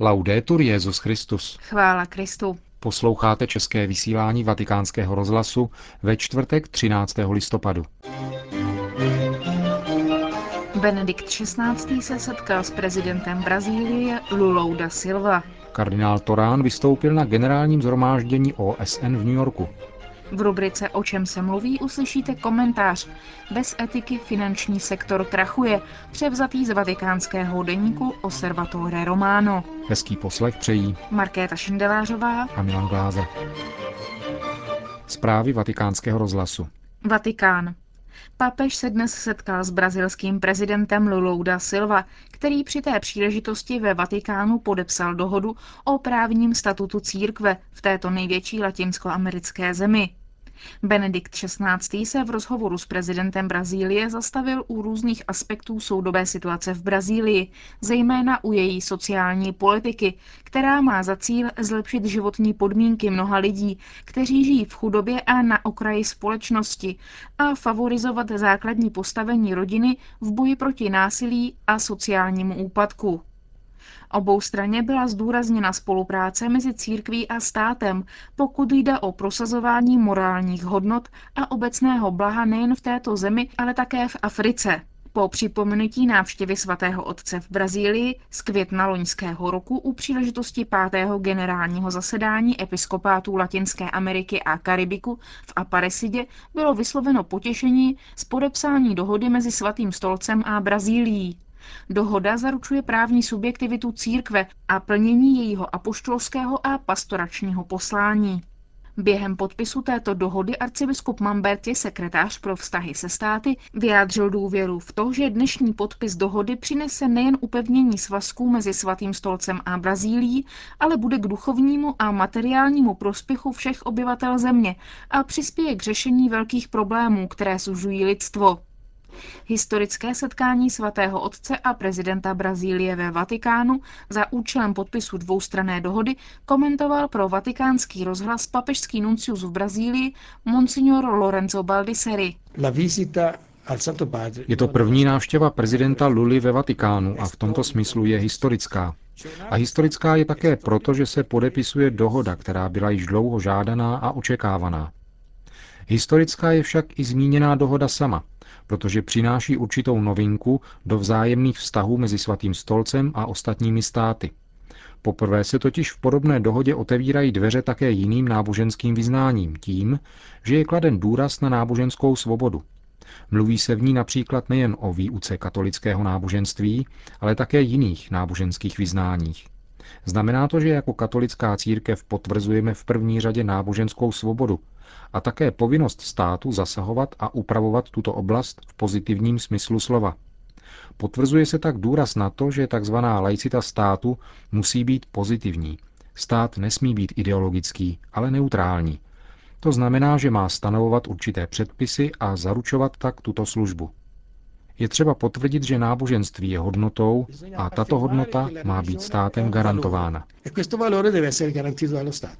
Laudetur Jezus Christus. Chvála Kristu. Posloucháte české vysílání Vatikánského rozhlasu ve čtvrtek 13. listopadu. Benedikt XVI. se setkal s prezidentem Brazílie Lulou da Silva. Kardinál Torán vystoupil na generálním zhromáždění OSN v New Yorku. V rubrice O čem se mluví uslyšíte komentář. Bez etiky finanční sektor krachuje, převzatý z vatikánského deníku Osservatore Romano. Hezký poslech přejí Markéta Šindelářová a Milan Glázer. Zprávy vatikánského rozhlasu. Vatikán. Papež se dnes setkal s brazilským prezidentem Lulou da Silva, který při té příležitosti ve Vatikánu podepsal dohodu o právním statutu církve v této největší latinskoamerické zemi. Benedikt XVI. se v rozhovoru s prezidentem Brazílie zastavil u různých aspektů soudobé situace v Brazílii, zejména u její sociální politiky, která má za cíl zlepšit životní podmínky mnoha lidí, kteří žijí v chudobě a na okraji společnosti a favorizovat základní postavení rodiny v boji proti násilí a sociálnímu úpadku. Obou straně byla zdůrazněna spolupráce mezi církví a státem, pokud jde o prosazování morálních hodnot a obecného blaha nejen v této zemi, ale také v Africe. Po připomenutí návštěvy svatého otce v Brazílii z května loňského roku u příležitosti pátého generálního zasedání episkopátů Latinské Ameriky a Karibiku v Aparesidě bylo vysloveno potěšení z podepsání dohody mezi svatým stolcem a Brazílií. Dohoda zaručuje právní subjektivitu církve a plnění jejího apoštolského a pastoračního poslání. Během podpisu této dohody arcibiskup Mamberti, sekretář pro vztahy se státy, vyjádřil důvěru v to, že dnešní podpis dohody přinese nejen upevnění svazků mezi Svatým stolcem a Brazílií, ale bude k duchovnímu a materiálnímu prospěchu všech obyvatel země a přispěje k řešení velkých problémů, které sužují lidstvo. Historické setkání svatého otce a prezidenta Brazílie ve Vatikánu za účelem podpisu dvoustranné dohody komentoval pro vatikánský rozhlas papežský nuncius v Brazílii Monsignor Lorenzo Baldisseri. Je to první návštěva prezidenta Luli ve Vatikánu a v tomto smyslu je historická. A historická je také proto, že se podepisuje dohoda, která byla již dlouho žádaná a očekávaná. Historická je však i zmíněná dohoda sama, protože přináší určitou novinku do vzájemných vztahů mezi Svatým stolcem a ostatními státy. Poprvé se totiž v podobné dohodě otevírají dveře také jiným náboženským vyznáním tím, že je kladen důraz na náboženskou svobodu. Mluví se v ní například nejen o výuce katolického náboženství, ale také jiných náboženských vyznáních. Znamená to, že jako katolická církev potvrzujeme v první řadě náboženskou svobodu a také povinnost státu zasahovat a upravovat tuto oblast v pozitivním smyslu slova. Potvrzuje se tak důraz na to, že tzv. laicita státu musí být pozitivní. Stát nesmí být ideologický, ale neutrální. To znamená, že má stanovovat určité předpisy a zaručovat tak tuto službu. Je třeba potvrdit, že náboženství je hodnotou a tato hodnota má být státem garantována.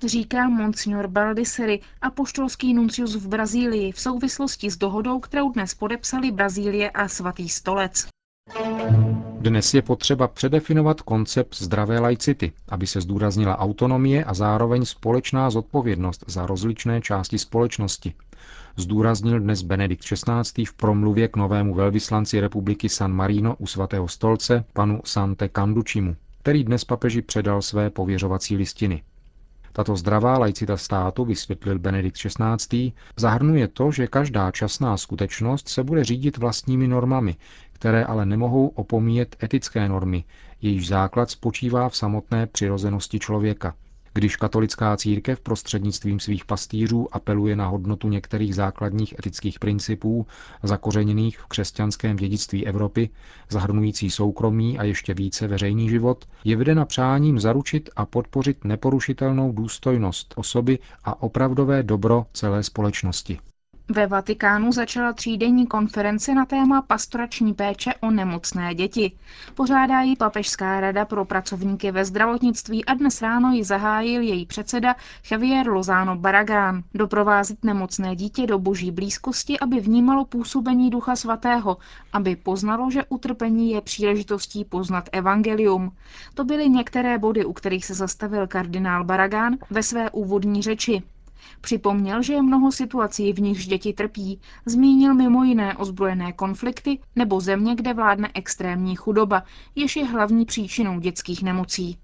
Říká monsignor Baldisseri, apoštolský nuncius v Brazílii v souvislosti s dohodou, kterou dnes podepsali Brazílie a svatý stolec. Dnes je potřeba předefinovat koncept zdravé laicity, aby se zdůraznila autonomie a zároveň společná zodpovědnost za rozličné části společnosti, zdůraznil dnes Benedikt XVI. v promluvě k novému velvyslanci republiky San Marino u svatého stolce, panu Sante Kandučimu, který dnes papeži předal své pověřovací listiny. Tato zdravá laicita státu, vysvětlil Benedikt XVI., zahrnuje to, že každá časná skutečnost se bude řídit vlastními normami, které ale nemohou opomíjet etické normy, jejíž základ spočívá v samotné přirozenosti člověka, když katolická církev prostřednictvím svých pastýřů apeluje na hodnotu některých základních etických principů zakořeněných v křesťanském dědictví Evropy, zahrnující soukromý a ještě více veřejný život, je vedena přáním zaručit a podpořit neporušitelnou důstojnost osoby a opravdové dobro celé společnosti. Ve Vatikánu začala třídenní konference na téma pastorační péče o nemocné děti. Pořádá ji Papežská rada pro pracovníky ve zdravotnictví a dnes ráno ji zahájil její předseda Javier Lozano Baragán. Doprovázet nemocné dítě do boží blízkosti, aby vnímalo působení Ducha Svatého, aby poznalo, že utrpení je příležitostí poznat evangelium. To byly některé body, u kterých se zastavil kardinál Baragán ve své úvodní řeči. Připomněl, že je mnoho situací, v nichž děti trpí. Zmínil mimo jiné ozbrojené konflikty nebo země, kde vládne extrémní chudoba, jež je hlavní příčinou dětských nemocí.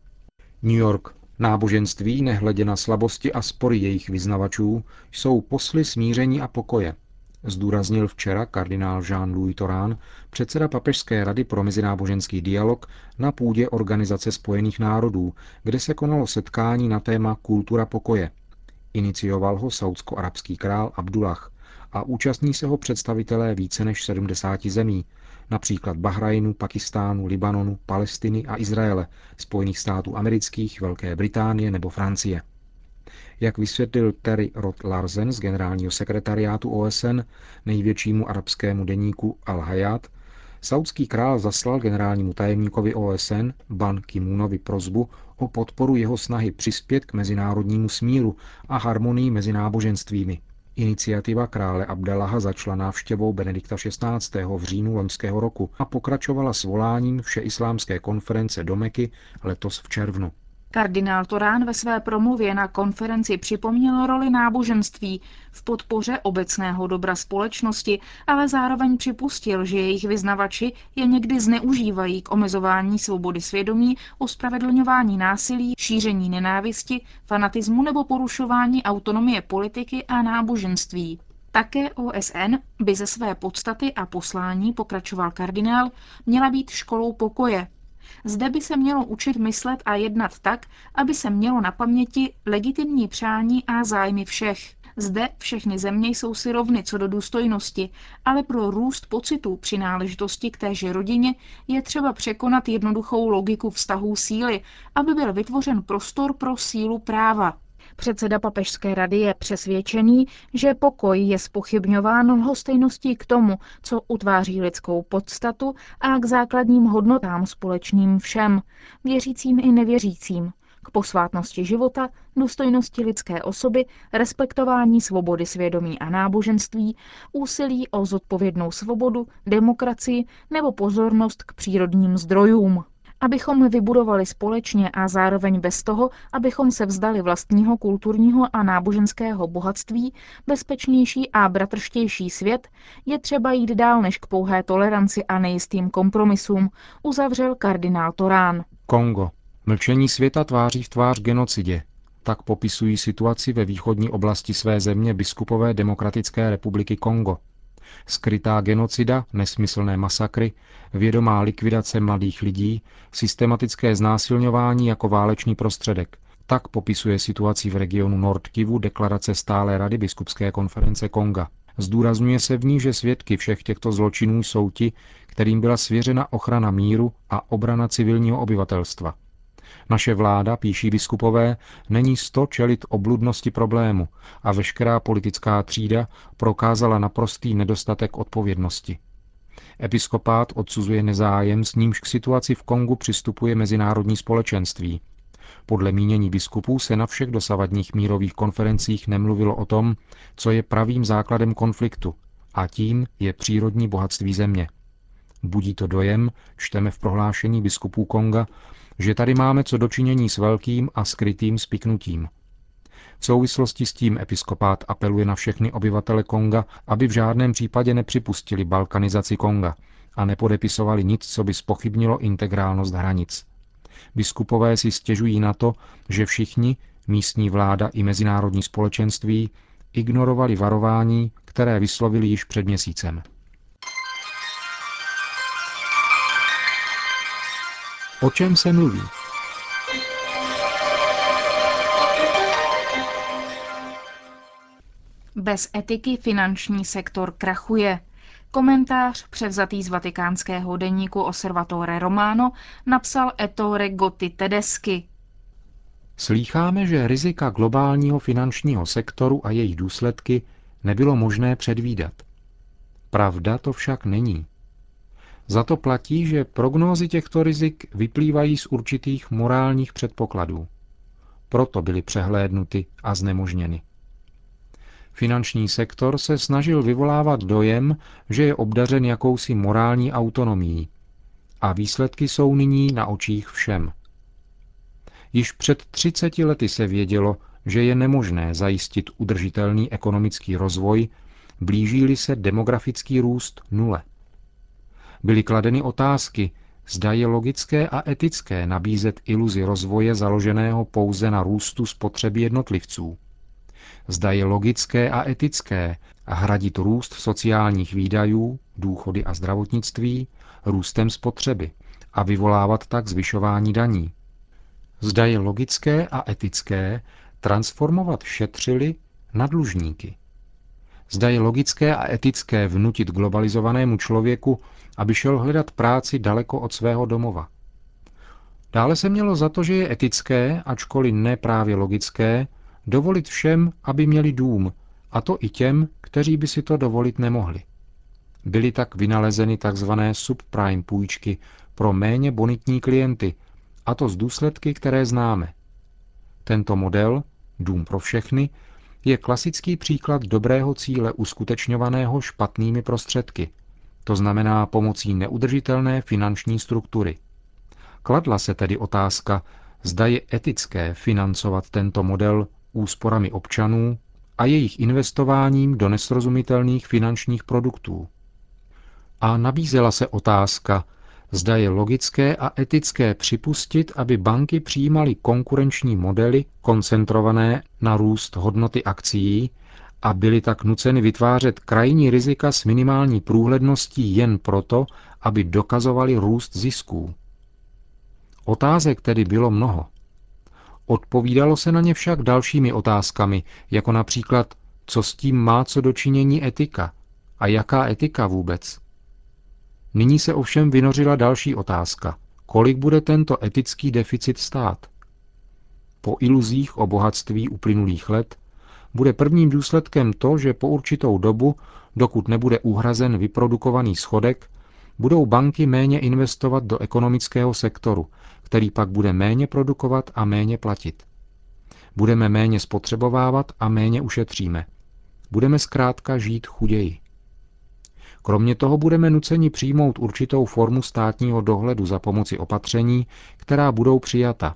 New York. Náboženství, nehledě na slabosti a spory jejich vyznavačů, jsou posly smíření a pokoje. Zdůraznil včera kardinál Jean-Louis Torán, předseda Papežské rady pro mezináboženský dialog na půdě Organizace spojených národů, kde se konalo setkání na téma Kultura pokoje. Inicioval ho saudsko-arabský král Abdullah a účastní se ho představitelé více než 70 zemí, například Bahrajnu, Pakistánu, Libanonu, Palestiny a Izraele, Spojených států amerických, Velké Británie nebo Francie. Jak vysvětlil Terry Roth Larsen z generálního sekretariátu OSN, největšímu arabskému deníku Al-Hayat, Saudský král zaslal generálnímu tajemníkovi OSN Ban Ki-moonovi prozbu o podporu jeho snahy přispět k mezinárodnímu smíru a harmonii mezi náboženstvími. Iniciativa krále Abdallaha začala návštěvou Benedikta XVI. v říjnu loňského roku a pokračovala s voláním Všeislámské konference do Meky letos v červnu. Kardinál Torán ve své promluvě na konferenci připomněl roli náboženství v podpoře obecného dobra společnosti, ale zároveň připustil, že jejich vyznavači je někdy zneužívají k omezování svobody svědomí, ospravedlňování násilí, šíření nenávisti, fanatismu nebo porušování autonomie politiky a náboženství. Také OSN by ze své podstaty a poslání, pokračoval kardinál, měla být školou pokoje, zde by se mělo učit myslet a jednat tak, aby se mělo na paměti legitimní přání a zájmy všech. Zde všechny země jsou si rovny co do důstojnosti, ale pro růst pocitu přináležitosti k téže rodině je třeba překonat jednoduchou logiku vztahů síly, aby byl vytvořen prostor pro sílu práva. Předseda papežské rady je přesvědčený, že pokoj je spochybňován lhostejností k tomu, co utváří lidskou podstatu a k základním hodnotám společným všem, věřícím i nevěřícím, k posvátnosti života, důstojnosti lidské osoby, respektování svobody svědomí a náboženství, úsilí o zodpovědnou svobodu, demokracii nebo pozornost k přírodním zdrojům abychom vybudovali společně a zároveň bez toho, abychom se vzdali vlastního kulturního a náboženského bohatství, bezpečnější a bratrštější svět, je třeba jít dál než k pouhé toleranci a nejistým kompromisům, uzavřel kardinál Torán. Kongo. Mlčení světa tváří v tvář genocidě. Tak popisují situaci ve východní oblasti své země biskupové Demokratické republiky Kongo – skrytá genocida, nesmyslné masakry, vědomá likvidace mladých lidí, systematické znásilňování jako válečný prostředek. Tak popisuje situaci v regionu Nord Kivu deklarace stále Rady biskupské konference Konga. Zdůrazňuje se v ní, že svědky všech těchto zločinů jsou ti, kterým byla svěřena ochrana míru a obrana civilního obyvatelstva. Naše vláda, píší biskupové, není sto čelit obludnosti problému a veškerá politická třída prokázala naprostý nedostatek odpovědnosti. Episkopát odsuzuje nezájem, s nímž k situaci v Kongu přistupuje mezinárodní společenství. Podle mínění biskupů se na všech dosavadních mírových konferencích nemluvilo o tom, co je pravým základem konfliktu, a tím je přírodní bohatství země. Budí to dojem, čteme v prohlášení biskupů Konga, že tady máme co dočinění s velkým a skrytým spiknutím. V souvislosti s tím episkopát apeluje na všechny obyvatele Konga, aby v žádném případě nepřipustili balkanizaci Konga a nepodepisovali nic, co by spochybnilo integrálnost hranic. Biskupové si stěžují na to, že všichni, místní vláda i mezinárodní společenství, ignorovali varování, které vyslovili již před měsícem. O čem se mluví? Bez etiky finanční sektor krachuje. Komentář převzatý z vatikánského deníku Osservatore Romano napsal Ettore Gotti Tedeschi. Slýcháme, že rizika globálního finančního sektoru a jejich důsledky nebylo možné předvídat. Pravda to však není. Za to platí, že prognózy těchto rizik vyplývají z určitých morálních předpokladů. Proto byly přehlédnuty a znemožněny. Finanční sektor se snažil vyvolávat dojem, že je obdařen jakousi morální autonomií. A výsledky jsou nyní na očích všem. Již před 30 lety se vědělo, že je nemožné zajistit udržitelný ekonomický rozvoj, blíží-li se demografický růst nule. Byly kladeny otázky, zda je logické a etické nabízet iluzi rozvoje založeného pouze na růstu spotřeby jednotlivců. Zda je logické a etické hradit růst sociálních výdajů, důchody a zdravotnictví růstem spotřeby a vyvolávat tak zvyšování daní. Zda je logické a etické transformovat šetřili na dlužníky. Zda je logické a etické vnutit globalizovanému člověku, aby šel hledat práci daleko od svého domova. Dále se mělo za to, že je etické, ačkoliv ne právě logické, dovolit všem, aby měli dům, a to i těm, kteří by si to dovolit nemohli. Byly tak vynalezeny tzv. subprime půjčky pro méně bonitní klienty, a to z důsledky, které známe. Tento model, dům pro všechny, je klasický příklad dobrého cíle uskutečňovaného špatnými prostředky, to znamená pomocí neudržitelné finanční struktury. Kladla se tedy otázka, zda je etické financovat tento model úsporami občanů a jejich investováním do nesrozumitelných finančních produktů. A nabízela se otázka, zda je logické a etické připustit, aby banky přijímaly konkurenční modely koncentrované na růst hodnoty akcií a byly tak nuceny vytvářet krajní rizika s minimální průhledností jen proto, aby dokazovali růst zisků. Otázek tedy bylo mnoho. Odpovídalo se na ně však dalšími otázkami, jako například, co s tím má co dočinění etika a jaká etika vůbec. Nyní se ovšem vynořila další otázka. Kolik bude tento etický deficit stát? Po iluzích o bohatství uplynulých let bude prvním důsledkem to, že po určitou dobu, dokud nebude uhrazen vyprodukovaný schodek, budou banky méně investovat do ekonomického sektoru, který pak bude méně produkovat a méně platit. Budeme méně spotřebovávat a méně ušetříme. Budeme zkrátka žít chuději. Kromě toho budeme nuceni přijmout určitou formu státního dohledu za pomoci opatření, která budou přijata.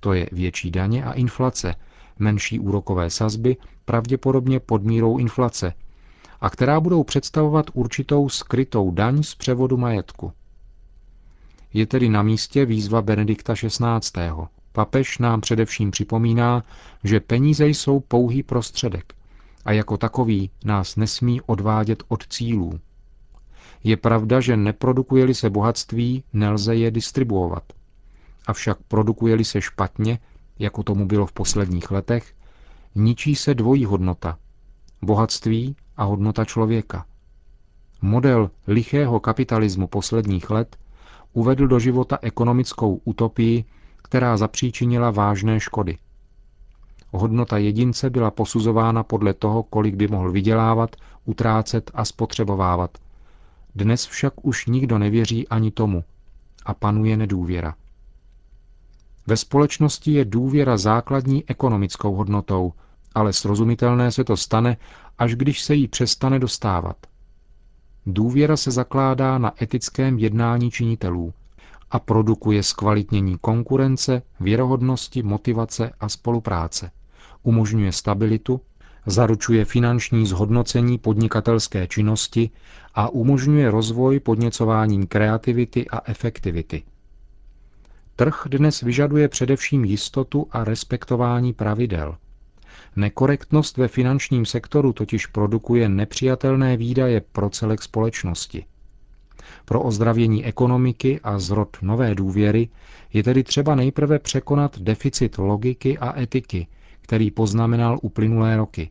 To je větší daně a inflace, menší úrokové sazby, pravděpodobně pod mírou inflace, a která budou představovat určitou skrytou daň z převodu majetku. Je tedy na místě výzva Benedikta XVI. Papež nám především připomíná, že peníze jsou pouhý prostředek a jako takový nás nesmí odvádět od cílů. Je pravda, že neprodukuje-li se bohatství, nelze je distribuovat. Avšak produkuje-li se špatně, jako tomu bylo v posledních letech, ničí se dvojí hodnota. Bohatství a hodnota člověka. Model lichého kapitalismu posledních let uvedl do života ekonomickou utopii, která zapříčinila vážné škody. Hodnota jedince byla posuzována podle toho, kolik by mohl vydělávat, utrácet a spotřebovávat. Dnes však už nikdo nevěří ani tomu a panuje nedůvěra. Ve společnosti je důvěra základní ekonomickou hodnotou, ale srozumitelné se to stane, až když se jí přestane dostávat. Důvěra se zakládá na etickém jednání činitelů a produkuje zkvalitnění konkurence, věrohodnosti, motivace a spolupráce. Umožňuje stabilitu, zaručuje finanční zhodnocení podnikatelské činnosti a umožňuje rozvoj podněcováním kreativity a efektivity. Trh dnes vyžaduje především jistotu a respektování pravidel. Nekorektnost ve finančním sektoru totiž produkuje nepřijatelné výdaje pro celek společnosti. Pro ozdravění ekonomiky a zrod nové důvěry je tedy třeba nejprve překonat deficit logiky a etiky, který poznamenal uplynulé roky.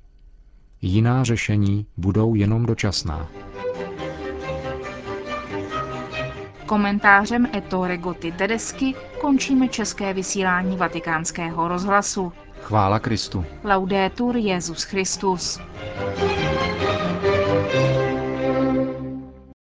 Jiná řešení budou jenom dočasná. Komentářem Ettore Gotti Tedesky končíme české vysílání vatikánského rozhlasu. Chvála Kristu. Laudetur Jezus Christus.